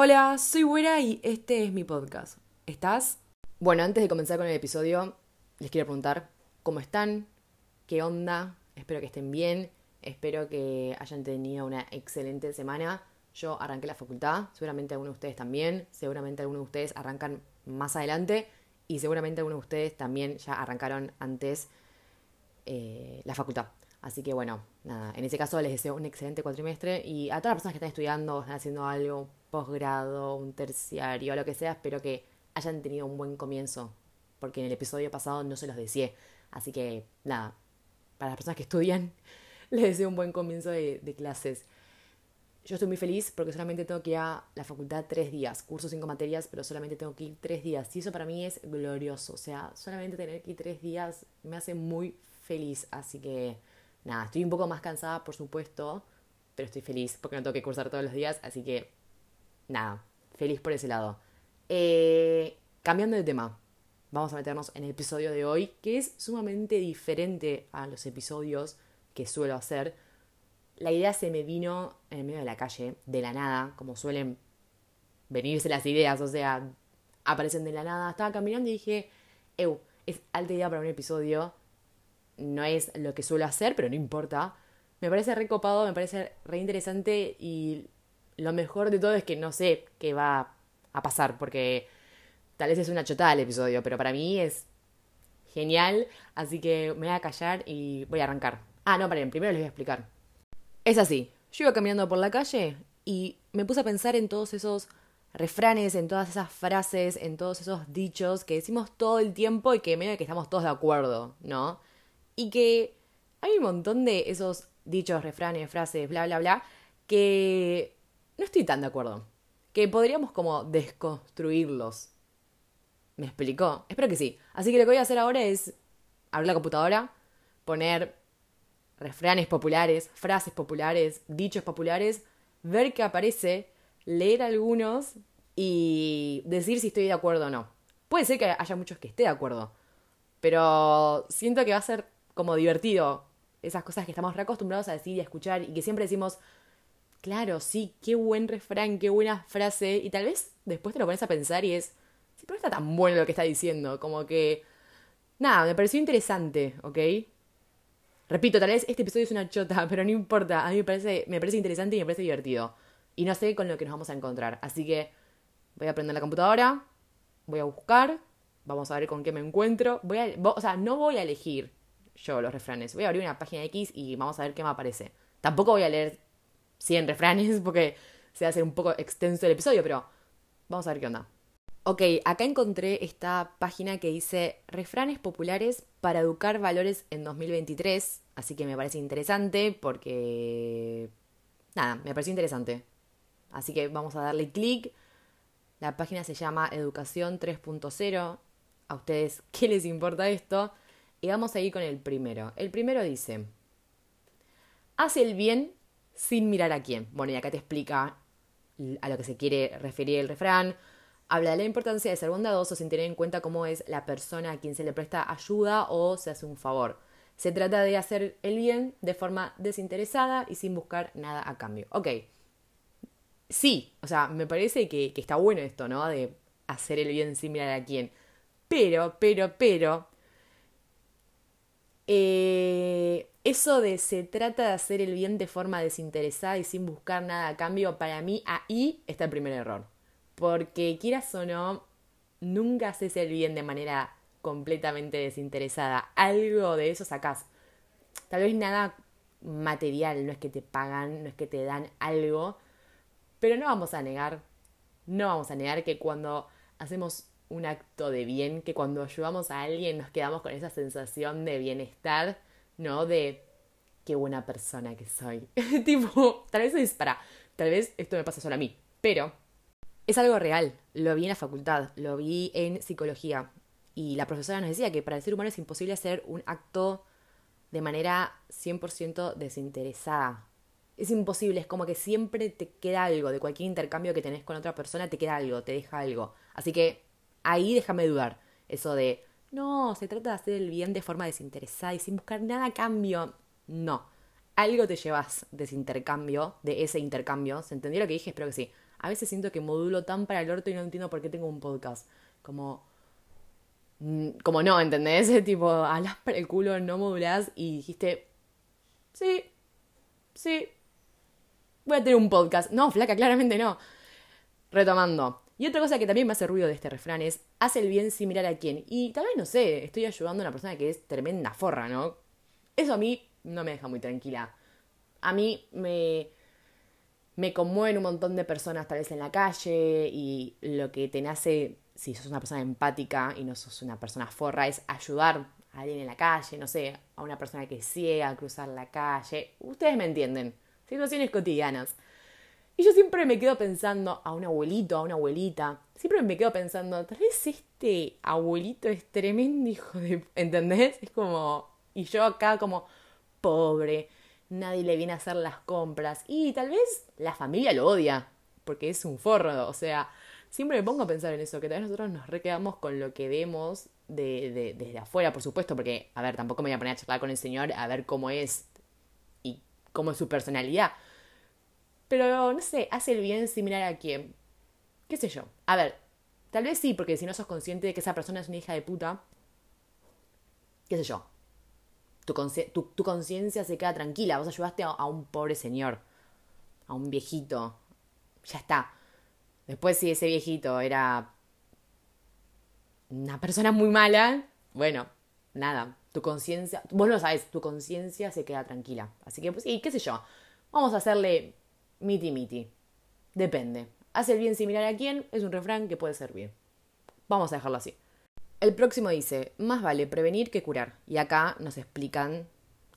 Hola, soy Güera y este es mi podcast. ¿Estás? Bueno, antes de comenzar con el episodio, les quiero preguntar cómo están, qué onda, espero que estén bien, espero que hayan tenido una excelente semana. Yo arranqué la facultad, seguramente algunos de ustedes también, seguramente algunos de ustedes arrancan más adelante y seguramente algunos de ustedes también ya arrancaron antes eh, la facultad. Así que bueno, nada, en ese caso les deseo un excelente cuatrimestre y a todas las personas que están estudiando, están haciendo algo, posgrado, un terciario, lo que sea, espero que hayan tenido un buen comienzo, porque en el episodio pasado no se los decía. Así que nada, para las personas que estudian, les deseo un buen comienzo de, clases. Yo estoy muy feliz porque solamente tengo que ir a la facultad tres días, curso cinco materias, pero solamente tengo que ir tres días. Y eso para mí es glorioso. O sea, solamente tener que ir tres días me hace muy feliz. Así que nada, estoy un poco más cansada, por supuesto, pero estoy feliz porque no tengo que cursar todos los días, así que nada, feliz por ese lado. Eh, cambiando de tema, vamos a meternos en el episodio de hoy, que es sumamente diferente a los episodios que suelo hacer. La idea se me vino en el medio de la calle, de la nada, como suelen venirse las ideas, o sea, aparecen de la nada. Estaba caminando y dije, Ew, es alta idea para un episodio no es lo que suelo hacer, pero no importa. Me parece recopado, me parece re interesante y lo mejor de todo es que no sé qué va a pasar, porque tal vez es una chotada el episodio, pero para mí es genial, así que me voy a callar y voy a arrancar. Ah, no, paren, primero les voy a explicar. Es así, yo iba caminando por la calle y me puse a pensar en todos esos refranes, en todas esas frases, en todos esos dichos que decimos todo el tiempo y que medio que estamos todos de acuerdo, ¿no? Y que hay un montón de esos dichos, refranes, frases, bla, bla, bla, que no estoy tan de acuerdo. Que podríamos como desconstruirlos. ¿Me explicó? Espero que sí. Así que lo que voy a hacer ahora es abrir la computadora, poner refranes populares, frases populares, dichos populares, ver qué aparece, leer algunos y decir si estoy de acuerdo o no. Puede ser que haya muchos que esté de acuerdo, pero siento que va a ser como divertido. Esas cosas que estamos reacostumbrados a decir y a escuchar y que siempre decimos, claro, sí, qué buen refrán, qué buena frase. Y tal vez después te lo pones a pensar y es, sí, pero está tan bueno lo que está diciendo. Como que, nada, me pareció interesante, ¿ok? Repito, tal vez este episodio es una chota, pero no importa. A mí me parece, me parece interesante y me parece divertido. Y no sé con lo que nos vamos a encontrar. Así que voy a prender la computadora, voy a buscar, vamos a ver con qué me encuentro. Voy a, o sea, no voy a elegir yo los refranes. Voy a abrir una página X y vamos a ver qué me aparece. Tampoco voy a leer 100 refranes porque se va a hacer un poco extenso el episodio, pero vamos a ver qué onda. Ok, acá encontré esta página que dice refranes populares para educar valores en 2023, así que me parece interesante porque... Nada, me parece interesante. Así que vamos a darle clic. La página se llama Educación 3.0. ¿A ustedes qué les importa esto? Y vamos a ir con el primero. El primero dice, hace el bien sin mirar a quién. Bueno, y acá te explica a lo que se quiere referir el refrán. Habla de la importancia de ser bondadoso sin tener en cuenta cómo es la persona a quien se le presta ayuda o se hace un favor. Se trata de hacer el bien de forma desinteresada y sin buscar nada a cambio. Ok. Sí, o sea, me parece que, que está bueno esto, ¿no? De hacer el bien sin mirar a quién. Pero, pero, pero, eh, eso de se trata de hacer el bien de forma desinteresada y sin buscar nada a cambio, para mí ahí está el primer error. Porque quieras o no, nunca haces el bien de manera completamente desinteresada. Algo de eso sacás. Tal vez nada material, no es que te pagan, no es que te dan algo, pero no vamos a negar, no vamos a negar que cuando hacemos un acto de bien, que cuando ayudamos a alguien nos quedamos con esa sensación de bienestar, ¿no? De qué buena persona que soy. tipo, tal vez es para, tal vez esto me pasa solo a mí, pero es algo real. Lo vi en la facultad, lo vi en psicología. Y la profesora nos decía que para el ser humano es imposible hacer un acto de manera 100% desinteresada. Es imposible, es como que siempre te queda algo, de cualquier intercambio que tenés con otra persona, te queda algo, te deja algo. Así que ahí déjame dudar. Eso de, no, se trata de hacer el bien de forma desinteresada y sin buscar nada a cambio. No. Algo te llevas de ese intercambio, de ese intercambio. ¿Se entendió lo que dije? Espero que sí. A veces siento que modulo tan para el orto y no entiendo por qué tengo un podcast. Como. mm, Como no, ¿entendés? tipo, hablas para el culo, no modulás y dijiste. Sí, sí. Voy a tener un podcast. No, flaca, claramente no. Retomando. Y otra cosa que también me hace ruido de este refrán es, hace el bien sin mirar a quién. Y tal vez, no sé, estoy ayudando a una persona que es tremenda forra, ¿no? Eso a mí no me deja muy tranquila. A mí me, me conmueven un montón de personas tal vez en la calle y lo que te nace, si sos una persona empática y no sos una persona forra, es ayudar a alguien en la calle, no sé, a una persona que ciega, a cruzar la calle. Ustedes me entienden. Situaciones cotidianas. Y yo siempre me quedo pensando a un abuelito, a una abuelita. Siempre me quedo pensando, tal vez este abuelito es tremendo hijo de... ¿Entendés? Es como... Y yo acá como pobre, nadie le viene a hacer las compras. Y tal vez la familia lo odia, porque es un forro. O sea, siempre me pongo a pensar en eso, que tal vez nosotros nos requedamos con lo que vemos de, de- desde afuera, por supuesto, porque, a ver, tampoco me voy a poner a charlar con el señor a ver cómo es y cómo es su personalidad. Pero, no sé, hace el bien similar a quién. ¿Qué sé yo? A ver, tal vez sí, porque si no sos consciente de que esa persona es una hija de puta, qué sé yo. Tu, tu, tu conciencia se queda tranquila. Vos ayudaste a, un pobre señor, a un viejito. Ya está. Después, si ese viejito era una persona muy mala, bueno, nada. Tu conciencia, vos lo sabes, tu conciencia se queda tranquila. Así que, pues, sí, qué sé yo. Vamos a hacerle miti miti. Depende. Hace el bien similar a quién es un refrán que puede servir. Vamos a dejarlo así. El próximo dice, más vale prevenir que curar. Y acá nos explican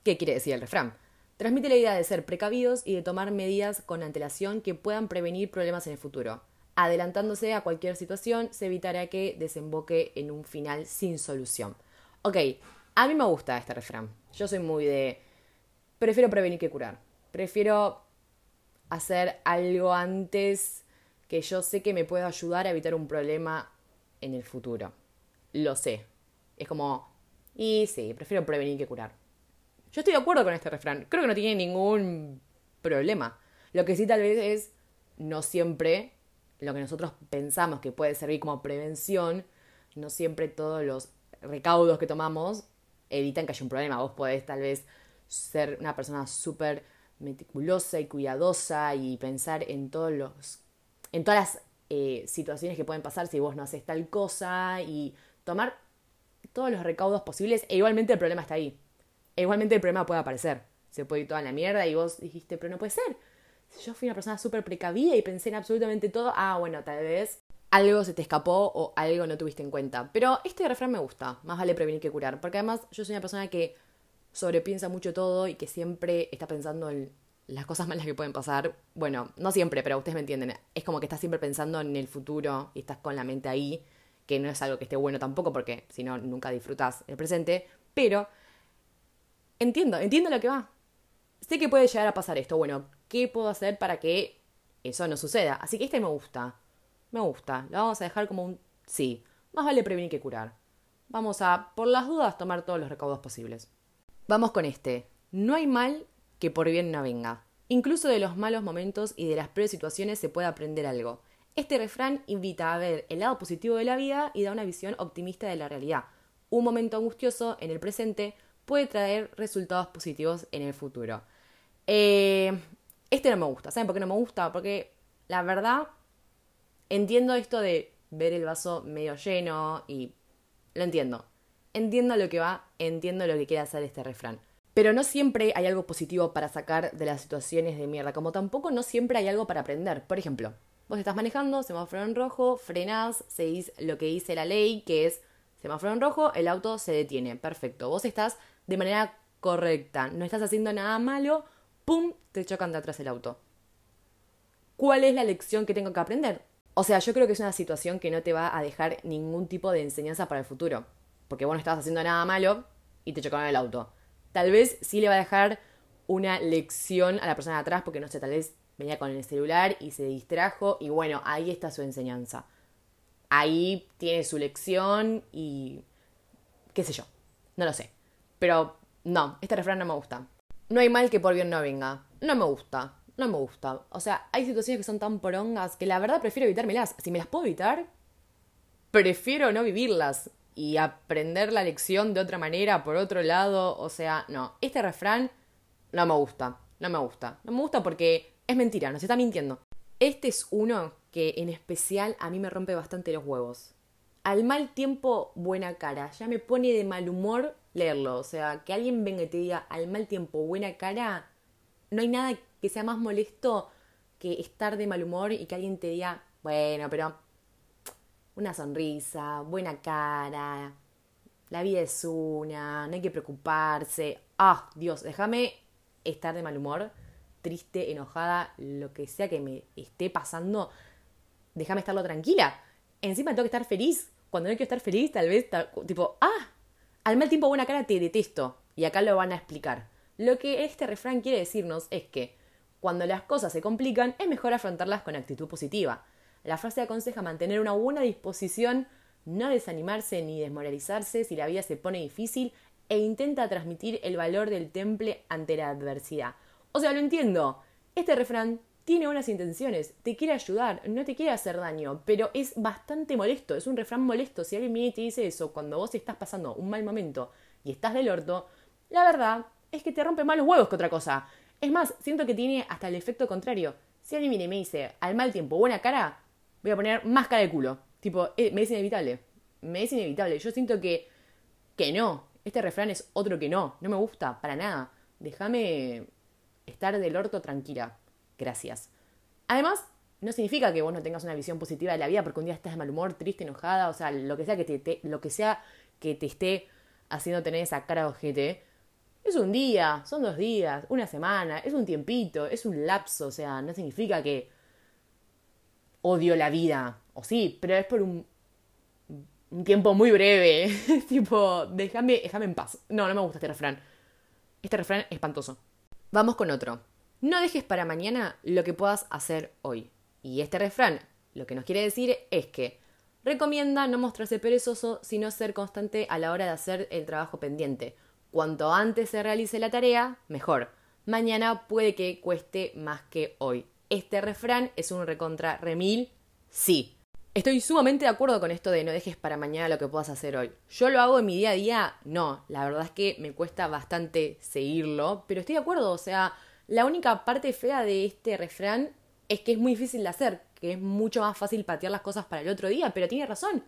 qué quiere decir el refrán. Transmite la idea de ser precavidos y de tomar medidas con antelación que puedan prevenir problemas en el futuro. Adelantándose a cualquier situación, se evitará que desemboque en un final sin solución. Ok, a mí me gusta este refrán. Yo soy muy de... Prefiero prevenir que curar. Prefiero hacer algo antes que yo sé que me puede ayudar a evitar un problema en el futuro. Lo sé. Es como, y sí, prefiero prevenir que curar. Yo estoy de acuerdo con este refrán. Creo que no tiene ningún problema. Lo que sí tal vez es, no siempre, lo que nosotros pensamos que puede servir como prevención, no siempre todos los recaudos que tomamos evitan que haya un problema. Vos podés tal vez ser una persona súper meticulosa y cuidadosa y pensar en todos los en todas las eh, situaciones que pueden pasar si vos no haces tal cosa y tomar todos los recaudos posibles e igualmente el problema está ahí. E igualmente el problema puede aparecer. Se puede ir toda la mierda y vos dijiste, pero no puede ser. Yo fui una persona súper precavida y pensé en absolutamente todo, ah, bueno, tal vez algo se te escapó o algo no tuviste en cuenta. Pero este refrán me gusta, más vale prevenir que curar, porque además yo soy una persona que sobrepiensa mucho todo y que siempre está pensando en las cosas malas que pueden pasar. Bueno, no siempre, pero ustedes me entienden. Es como que estás siempre pensando en el futuro y estás con la mente ahí, que no es algo que esté bueno tampoco, porque si no, nunca disfrutas el presente. Pero entiendo, entiendo lo que va. Sé que puede llegar a pasar esto. Bueno, ¿qué puedo hacer para que eso no suceda? Así que este me gusta. Me gusta. Lo vamos a dejar como un sí. Más vale prevenir que curar. Vamos a, por las dudas, tomar todos los recaudos posibles. Vamos con este. No hay mal que por bien no venga. Incluso de los malos momentos y de las peores situaciones se puede aprender algo. Este refrán invita a ver el lado positivo de la vida y da una visión optimista de la realidad. Un momento angustioso en el presente puede traer resultados positivos en el futuro. Eh, este no me gusta. ¿Saben por qué no me gusta? Porque la verdad entiendo esto de ver el vaso medio lleno y lo entiendo. Entiendo lo que va, entiendo lo que quiere hacer este refrán. Pero no siempre hay algo positivo para sacar de las situaciones de mierda, como tampoco no siempre hay algo para aprender. Por ejemplo, vos estás manejando, semáforo en rojo, frenás, seguís lo que dice la ley, que es semáforo en rojo, el auto se detiene. Perfecto. Vos estás de manera correcta, no estás haciendo nada malo, ¡pum! te chocan de atrás el auto. ¿Cuál es la lección que tengo que aprender? O sea, yo creo que es una situación que no te va a dejar ningún tipo de enseñanza para el futuro. Porque vos no estabas haciendo nada malo y te chocaron el auto. Tal vez sí le va a dejar una lección a la persona de atrás, porque no sé, tal vez venía con el celular y se distrajo. Y bueno, ahí está su enseñanza. Ahí tiene su lección y. qué sé yo. No lo sé. Pero no, este refrán no me gusta. No hay mal que por bien no venga. No me gusta. no me gusta. O sea, hay situaciones que son tan porongas que la verdad prefiero evitármelas. Si me las puedo evitar, prefiero no vivirlas y aprender la lección de otra manera, por otro lado. O sea, no, este refrán no me gusta, no me gusta. No me gusta porque es mentira, nos está mintiendo. Este es uno que en especial a mí me rompe bastante los huevos. Al mal tiempo, buena cara. Ya me pone de mal humor leerlo. O sea, que alguien venga y te diga al mal tiempo, buena cara. No hay nada que sea más molesto que estar de mal humor y que alguien te diga, bueno, pero una sonrisa, buena cara, la vida es una, no hay que preocuparse. Ah, Dios, déjame estar de mal humor, triste, enojada, lo que sea que me esté pasando, déjame estarlo tranquila. Encima tengo que estar feliz. Cuando no quiero estar feliz, tal vez, tipo, ah, al mal tiempo buena cara te detesto. Y acá lo van a explicar. Lo que este refrán quiere decirnos es que cuando las cosas se complican, es mejor afrontarlas con actitud positiva. La frase aconseja mantener una buena disposición, no desanimarse ni desmoralizarse si la vida se pone difícil e intenta transmitir el valor del temple ante la adversidad. O sea, lo entiendo. Este refrán tiene buenas intenciones, te quiere ayudar, no te quiere hacer daño, pero es bastante molesto, es un refrán molesto. Si alguien viene y te dice eso cuando vos estás pasando un mal momento y estás del orto, la verdad es que te rompe más los huevos que otra cosa. Es más, siento que tiene hasta el efecto contrario. Si alguien viene y me dice al mal tiempo buena cara, voy a poner más cara de culo. Tipo, eh, me es inevitable. Me es inevitable. Yo siento que, que no. Este refrán es otro que no. No me gusta, para nada. Déjame estar del orto tranquila. Gracias. Además, no significa que vos no tengas una visión positiva de la vida porque un día estás de mal humor, triste, enojada, o sea, lo que sea que te, lo que sea que te esté haciendo tener esa cara de ojete. Es un día, son dos días, una semana, es un tiempito, es un lapso, o sea, no significa que odio la vida. O sí, pero es por un, tiempo muy breve. tipo, déjame, déjame en paz. No, no me gusta este refrán. Este refrán es espantoso. Vamos con otro. No dejes para mañana lo que puedas hacer hoy. Y este refrán lo que nos quiere decir es que recomienda no mostrarse perezoso, sino ser constante a la hora de hacer el trabajo pendiente. Cuanto antes se realice la tarea, mejor. Mañana puede que cueste más que hoy. Este refrán es un recontra remil, sí. Estoy sumamente de acuerdo con esto de no dejes para mañana lo que puedas hacer hoy. Yo lo hago en mi día a día, no, la verdad es que me cuesta bastante seguirlo, pero estoy de acuerdo, o sea, la única parte fea de este refrán es que es muy difícil de hacer, que es mucho más fácil patear las cosas para el otro día, pero tiene razón.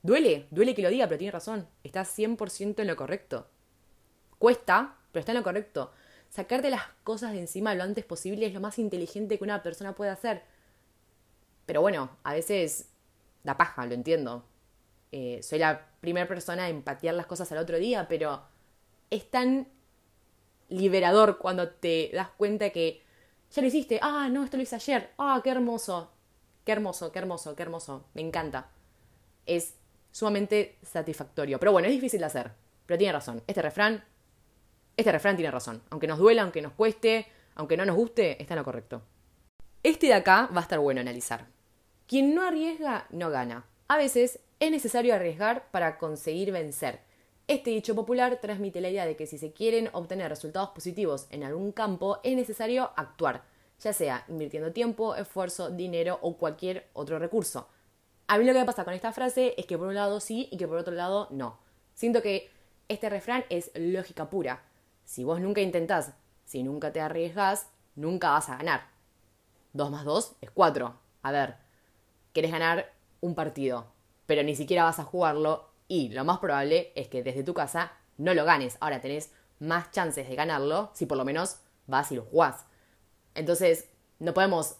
Duele, duele que lo diga, pero tiene razón. Está 100% en lo correcto. Cuesta, pero está en lo correcto. Sacarte las cosas de encima lo antes posible es lo más inteligente que una persona puede hacer. Pero bueno, a veces da paja, lo entiendo. Eh, soy la primera persona en patear las cosas al otro día, pero es tan liberador cuando te das cuenta que ya lo hiciste. Ah, no, esto lo hice ayer. Ah, qué hermoso. Qué hermoso, qué hermoso, qué hermoso. Me encanta. Es sumamente satisfactorio. Pero bueno, es difícil de hacer. Pero tiene razón. Este refrán este refrán tiene razón. Aunque nos duela, aunque nos cueste, aunque no nos guste, está en lo correcto. Este de acá va a estar bueno analizar. Quien no arriesga, no gana. A veces es necesario arriesgar para conseguir vencer. Este dicho popular transmite la idea de que si se quieren obtener resultados positivos en algún campo, es necesario actuar, ya sea invirtiendo tiempo, esfuerzo, dinero o cualquier otro recurso. A mí lo que me pasa con esta frase es que por un lado sí y que por otro lado no. Siento que este refrán es lógica pura. Si vos nunca intentás, si nunca te arriesgás, nunca vas a ganar. 2 más 2 es 4. A ver, querés ganar un partido, pero ni siquiera vas a jugarlo y lo más probable es que desde tu casa no lo ganes. Ahora tenés más chances de ganarlo si por lo menos vas y lo jugás. Entonces, no podemos,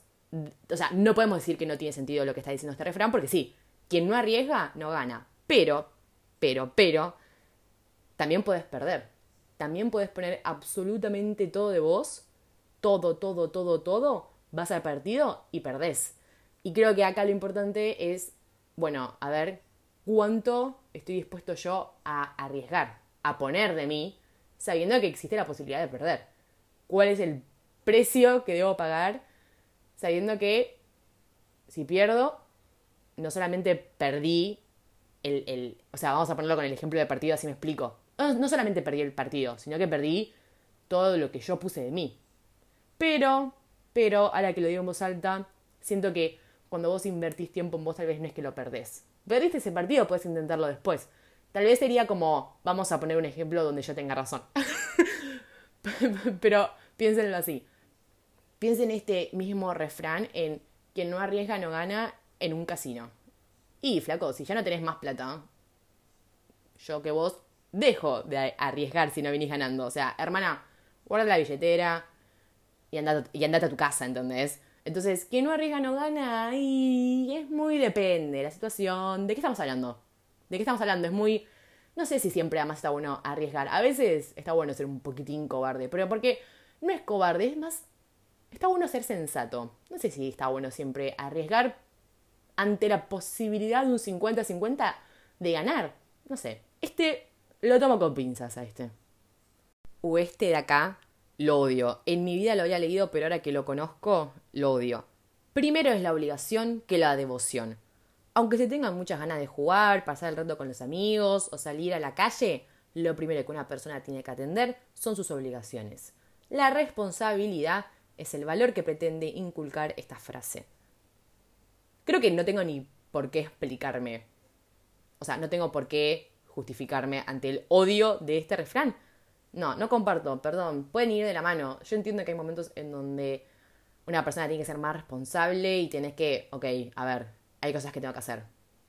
o sea, no podemos decir que no tiene sentido lo que está diciendo este refrán porque sí, quien no arriesga no gana. Pero, pero, pero, también puedes perder también puedes poner absolutamente todo de vos, todo, todo, todo, todo, vas al partido y perdés. Y creo que acá lo importante es, bueno, a ver cuánto estoy dispuesto yo a arriesgar, a poner de mí, sabiendo que existe la posibilidad de perder. ¿Cuál es el precio que debo pagar sabiendo que si pierdo, no solamente perdí el, el, o sea, vamos a ponerlo con el ejemplo de partido, así me explico no, solamente perdí el partido, sino que perdí todo lo que yo puse de mí. Pero pero ahora que lo digo en voz alta, siento que cuando vos invertís tiempo en vos, tal vez no es que lo perdés. Perdiste ese partido, puedes intentarlo después. Tal vez sería como, vamos a poner un ejemplo donde yo tenga razón. pero piénsenlo así. Piensen este mismo refrán en quien no arriesga no gana en un casino. Y flaco, si ya no tenés más plata, yo que vos dejo de arriesgar si no venís ganando. O sea, hermana, guarda la billetera y andate, y a tu casa, ¿entendés? Entonces, quien no arriesga no gana y es muy depende la situación. ¿De qué estamos hablando? ¿De qué estamos hablando? Es muy... No sé si siempre además está bueno arriesgar. A veces está bueno ser un poquitín cobarde, pero porque no es cobarde, es más... Está bueno ser sensato. No sé si está bueno siempre arriesgar ante la posibilidad de un 50-50 de ganar. No sé. Este lo tomo con pinzas a este. O este de acá lo odio. En mi vida lo había leído, pero ahora que lo conozco, lo odio. Primero es la obligación que la devoción. Aunque se tengan muchas ganas de jugar, pasar el rato con los amigos o salir a la calle, lo primero que una persona tiene que atender son sus obligaciones. La responsabilidad es el valor que pretende inculcar esta frase. Creo que no tengo ni por qué explicarme. O sea, no tengo por qué justificarme ante el odio de este refrán. No, no comparto, perdón, pueden ir de la mano. Yo entiendo que hay momentos en donde una persona tiene que ser más responsable y tienes que, ok, a ver, hay cosas que tengo que hacer.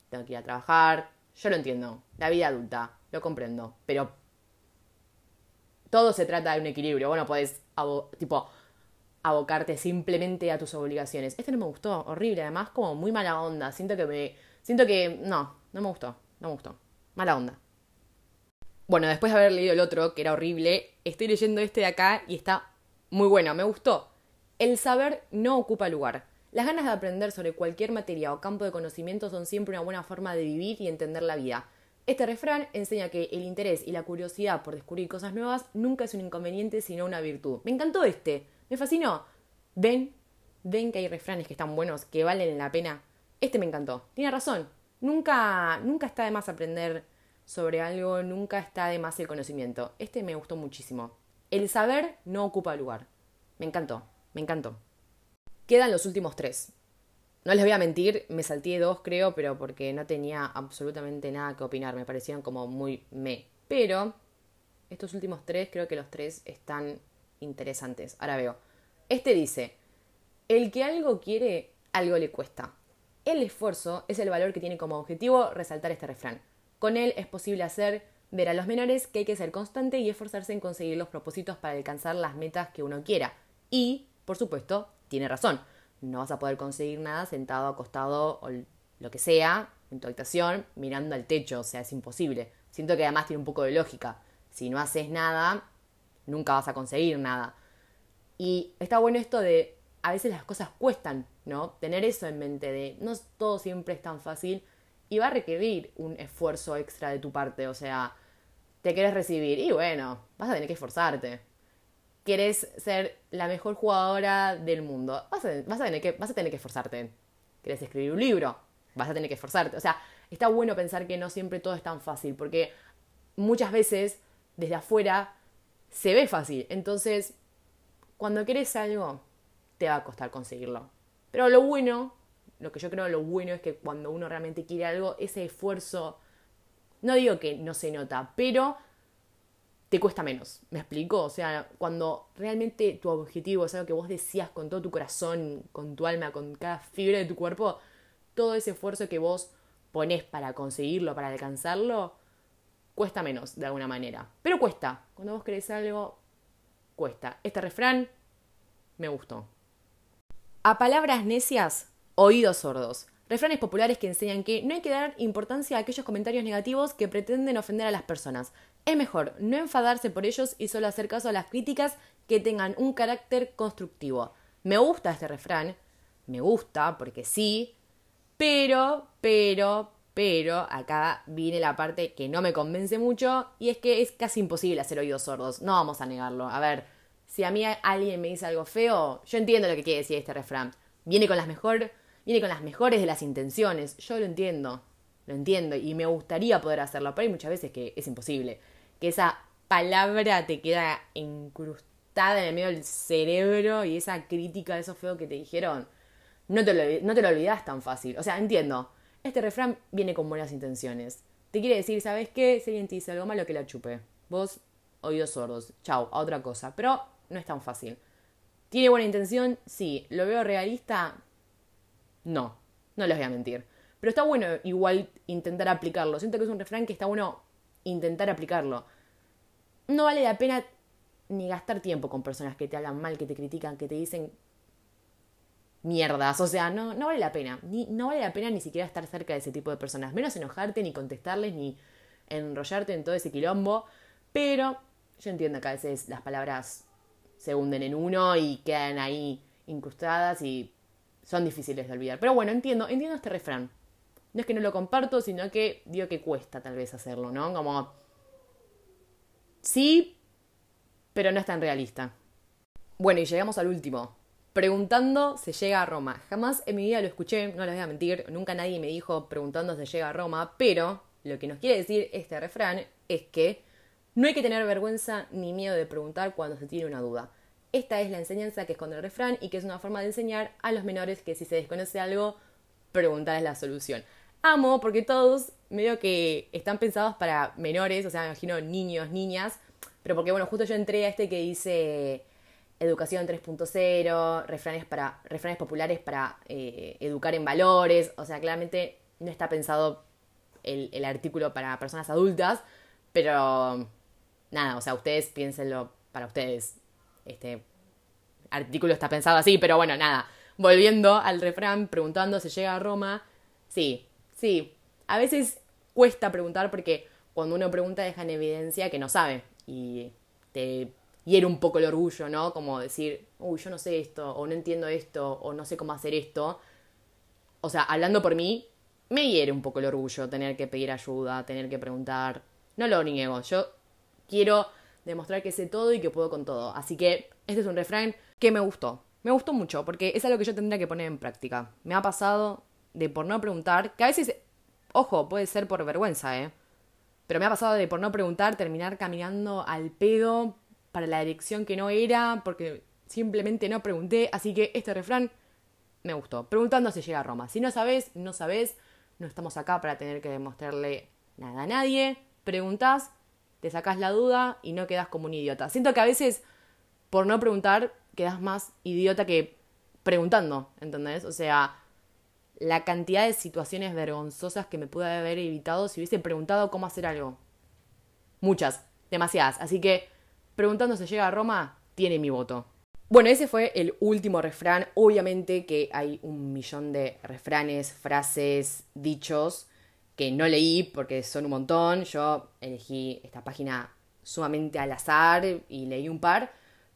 Tengo que ir a trabajar, yo lo entiendo, la vida adulta, lo comprendo, pero todo se trata de un equilibrio. Bueno, puedes, tipo, abocarte simplemente a tus obligaciones. Este no me gustó, horrible, además como muy mala onda. Siento que me... Siento que... No, no me gustó, no me gustó. Mala onda. Bueno, después de haber leído el otro, que era horrible, estoy leyendo este de acá y está muy bueno, me gustó. El saber no ocupa lugar. Las ganas de aprender sobre cualquier materia o campo de conocimiento son siempre una buena forma de vivir y entender la vida. Este refrán enseña que el interés y la curiosidad por descubrir cosas nuevas nunca es un inconveniente sino una virtud. Me encantó este, me fascinó. ¿Ven? ¿Ven que hay refranes que están buenos, que valen la pena? Este me encantó. Tiene razón. Nunca, nunca está de más aprender sobre algo, nunca está de más el conocimiento. Este me gustó muchísimo. El saber no ocupa lugar. Me encantó, me encantó. Quedan los últimos tres. No les voy a mentir, me salté dos creo, pero porque no tenía absolutamente nada que opinar, me parecían como muy me. Pero estos últimos tres creo que los tres están interesantes. Ahora veo. Este dice, el que algo quiere, algo le cuesta. El esfuerzo es el valor que tiene como objetivo resaltar este refrán. Con él es posible hacer ver a los menores que hay que ser constante y esforzarse en conseguir los propósitos para alcanzar las metas que uno quiera. Y, por supuesto, tiene razón. No vas a poder conseguir nada sentado, acostado o lo que sea en tu habitación mirando al techo, o sea, es imposible. Siento que además tiene un poco de lógica. Si no haces nada, nunca vas a conseguir nada. Y está bueno esto de a veces las cosas cuestan, ¿no? Tener eso en mente de no todo siempre es tan fácil y va a requerir un esfuerzo extra de tu parte, o sea, te quieres recibir y bueno, vas a tener que esforzarte. Quieres ser la mejor jugadora del mundo, vas a, vas a, tener, que, vas a tener que esforzarte. Quieres escribir un libro, vas a tener que esforzarte. O sea, está bueno pensar que no siempre todo es tan fácil, porque muchas veces desde afuera se ve fácil. Entonces, cuando quieres algo, te va a costar conseguirlo. Pero lo bueno, lo que yo creo lo bueno es que cuando uno realmente quiere algo, ese esfuerzo, no digo que no se nota, pero te cuesta menos. ¿Me explico? O sea, cuando realmente tu objetivo es algo que vos decías con todo tu corazón, con tu alma, con cada fibra de tu cuerpo, todo ese esfuerzo que vos pones para conseguirlo, para alcanzarlo, cuesta menos de alguna manera. Pero cuesta. Cuando vos querés algo, cuesta. Este refrán me gustó. A palabras necias, oídos sordos. Refranes populares que enseñan que no hay que dar importancia a aquellos comentarios negativos que pretenden ofender a las personas. Es mejor no enfadarse por ellos y solo hacer caso a las críticas que tengan un carácter constructivo. Me gusta este refrán, me gusta porque sí, pero, pero, pero acá viene la parte que no me convence mucho y es que es casi imposible hacer oídos sordos, no vamos a negarlo. A ver, si a mí alguien me dice algo feo, yo entiendo lo que quiere decir este refrán. Viene con las mejor, viene con las mejores de las intenciones. Yo lo entiendo, lo entiendo y me gustaría poder hacerlo, pero hay muchas veces que es imposible, que esa palabra te queda implantada en el medio del cerebro y esa crítica, eso feo que te dijeron, no te, lo, no te lo olvidas tan fácil. O sea, entiendo, este refrán viene con buenas intenciones. Te quiere decir, ¿sabes qué? Si alguien te dice algo malo, que la chupe. Vos, oídos sordos. Chau, a otra cosa. Pero no es tan fácil. ¿Tiene buena intención? Sí. ¿Lo veo realista? No. No les voy a mentir. Pero está bueno igual intentar aplicarlo. Siento que es un refrán que está bueno intentar aplicarlo. No vale la pena ni gastar tiempo con personas que te hablan mal, que te critican, que te dicen mierdas. O sea, no, no vale la pena. Ni, no vale la pena ni siquiera estar cerca de ese tipo de personas. Menos enojarte, ni contestarles, ni enrollarte en todo ese quilombo. Pero yo entiendo que a veces las palabras se hunden en uno y quedan ahí incrustadas y son difíciles de olvidar. Pero bueno, entiendo, entiendo este refrán. No es que no lo comparto, sino que digo que cuesta tal vez hacerlo, ¿no? Como... Sí, pero no es tan realista. Bueno, y llegamos al último. Preguntando se llega a Roma. Jamás en mi vida lo escuché, no les voy a mentir, nunca nadie me dijo preguntando se llega a Roma, pero lo que nos quiere decir este refrán es que no hay que tener vergüenza ni miedo de preguntar cuando se tiene una duda. Esta es la enseñanza que esconde el refrán y que es una forma de enseñar a los menores que si se desconoce algo, preguntar es la solución. Amo porque todos medio que están pensados para menores, o sea, me imagino niños, niñas, pero porque bueno, justo yo entré a este que dice educación 3.0, refranes, para, refranes populares para eh, educar en valores, o sea, claramente no está pensado el, el artículo para personas adultas, pero nada, o sea, ustedes piénsenlo para ustedes. Este artículo está pensado así, pero bueno, nada. Volviendo al refrán, preguntando si llega a Roma. Sí, sí. A veces cuesta preguntar porque cuando uno pregunta deja en evidencia que no sabe. Y te hiere un poco el orgullo, ¿no? Como decir, uy, yo no sé esto, o no entiendo esto, o no sé cómo hacer esto. O sea, hablando por mí, me hiere un poco el orgullo tener que pedir ayuda, tener que preguntar. No lo niego, yo quiero demostrar que sé todo y que puedo con todo. Así que este es un refrán que me gustó. Me gustó mucho porque es algo que yo tendría que poner en práctica. Me ha pasado de por no preguntar, que a veces, ojo, puede ser por vergüenza, ¿eh? Pero me ha pasado de por no preguntar terminar caminando al pedo para la dirección que no era porque simplemente no pregunté. Así que este refrán me gustó. Preguntando si llega a Roma. Si no sabes, no sabes. No estamos acá para tener que demostrarle nada a nadie. Preguntás te sacas la duda y no quedas como un idiota. Siento que a veces, por no preguntar, quedas más idiota que preguntando, ¿entendés? O sea, la cantidad de situaciones vergonzosas que me pude haber evitado si hubiese preguntado cómo hacer algo. Muchas, demasiadas. Así que, preguntando si llega a Roma, tiene mi voto. Bueno, ese fue el último refrán. Obviamente que hay un millón de refranes, frases, dichos que no leí porque son un montón. Yo elegí esta página sumamente al azar y leí un par.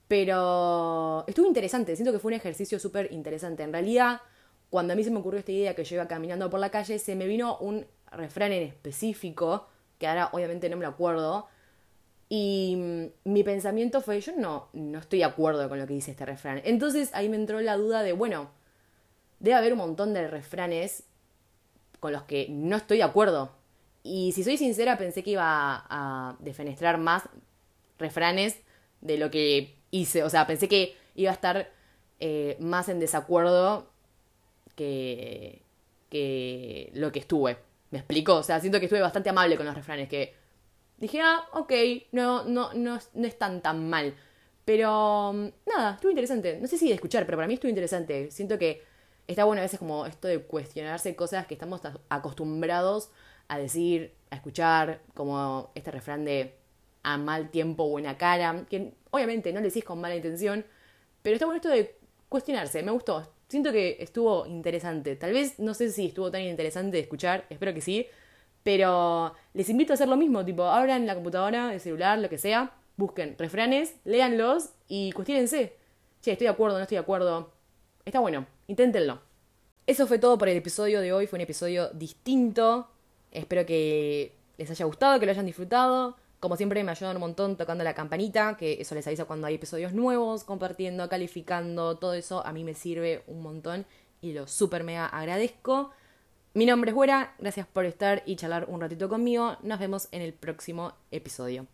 Pero estuvo interesante, siento que fue un ejercicio súper interesante. En realidad, cuando a mí se me ocurrió esta idea que yo iba caminando por la calle, se me vino un refrán en específico, que ahora obviamente no me lo acuerdo. Y mm, mi pensamiento fue, yo no, no estoy de acuerdo con lo que dice este refrán. Entonces ahí me entró la duda de, bueno, debe haber un montón de refranes con los que no estoy de acuerdo. Y si soy sincera, pensé que iba a, defenestrar más refranes de lo que hice. O sea, pensé que iba a estar eh, más en desacuerdo que, que lo que estuve. ¿Me explico? O sea, siento que estuve bastante amable con los refranes, que dije, ah, ok, no, no, no, no es tan tan mal. Pero nada, estuvo interesante. No sé si de escuchar, pero para mí estuvo interesante. Siento que está bueno a veces como esto de cuestionarse cosas que estamos acostumbrados a decir, a escuchar, como este refrán de a mal tiempo buena cara, que obviamente no le decís con mala intención, pero está bueno esto de cuestionarse, me gustó, siento que estuvo interesante, tal vez no sé si estuvo tan interesante de escuchar, espero que sí, pero les invito a hacer lo mismo, tipo, abran la computadora, el celular, lo que sea, busquen refranes, léanlos y cuestionense. Che, estoy de acuerdo, no estoy de acuerdo. Está bueno. Inténtenlo. Eso fue todo por el episodio de hoy. Fue un episodio distinto. Espero que les haya gustado, que lo hayan disfrutado. Como siempre me ayudan un montón tocando la campanita, que eso les avisa cuando hay episodios nuevos, compartiendo, calificando, todo eso a mí me sirve un montón y lo super mega agradezco. Mi nombre es Güera, gracias por estar y charlar un ratito conmigo. Nos vemos en el próximo episodio.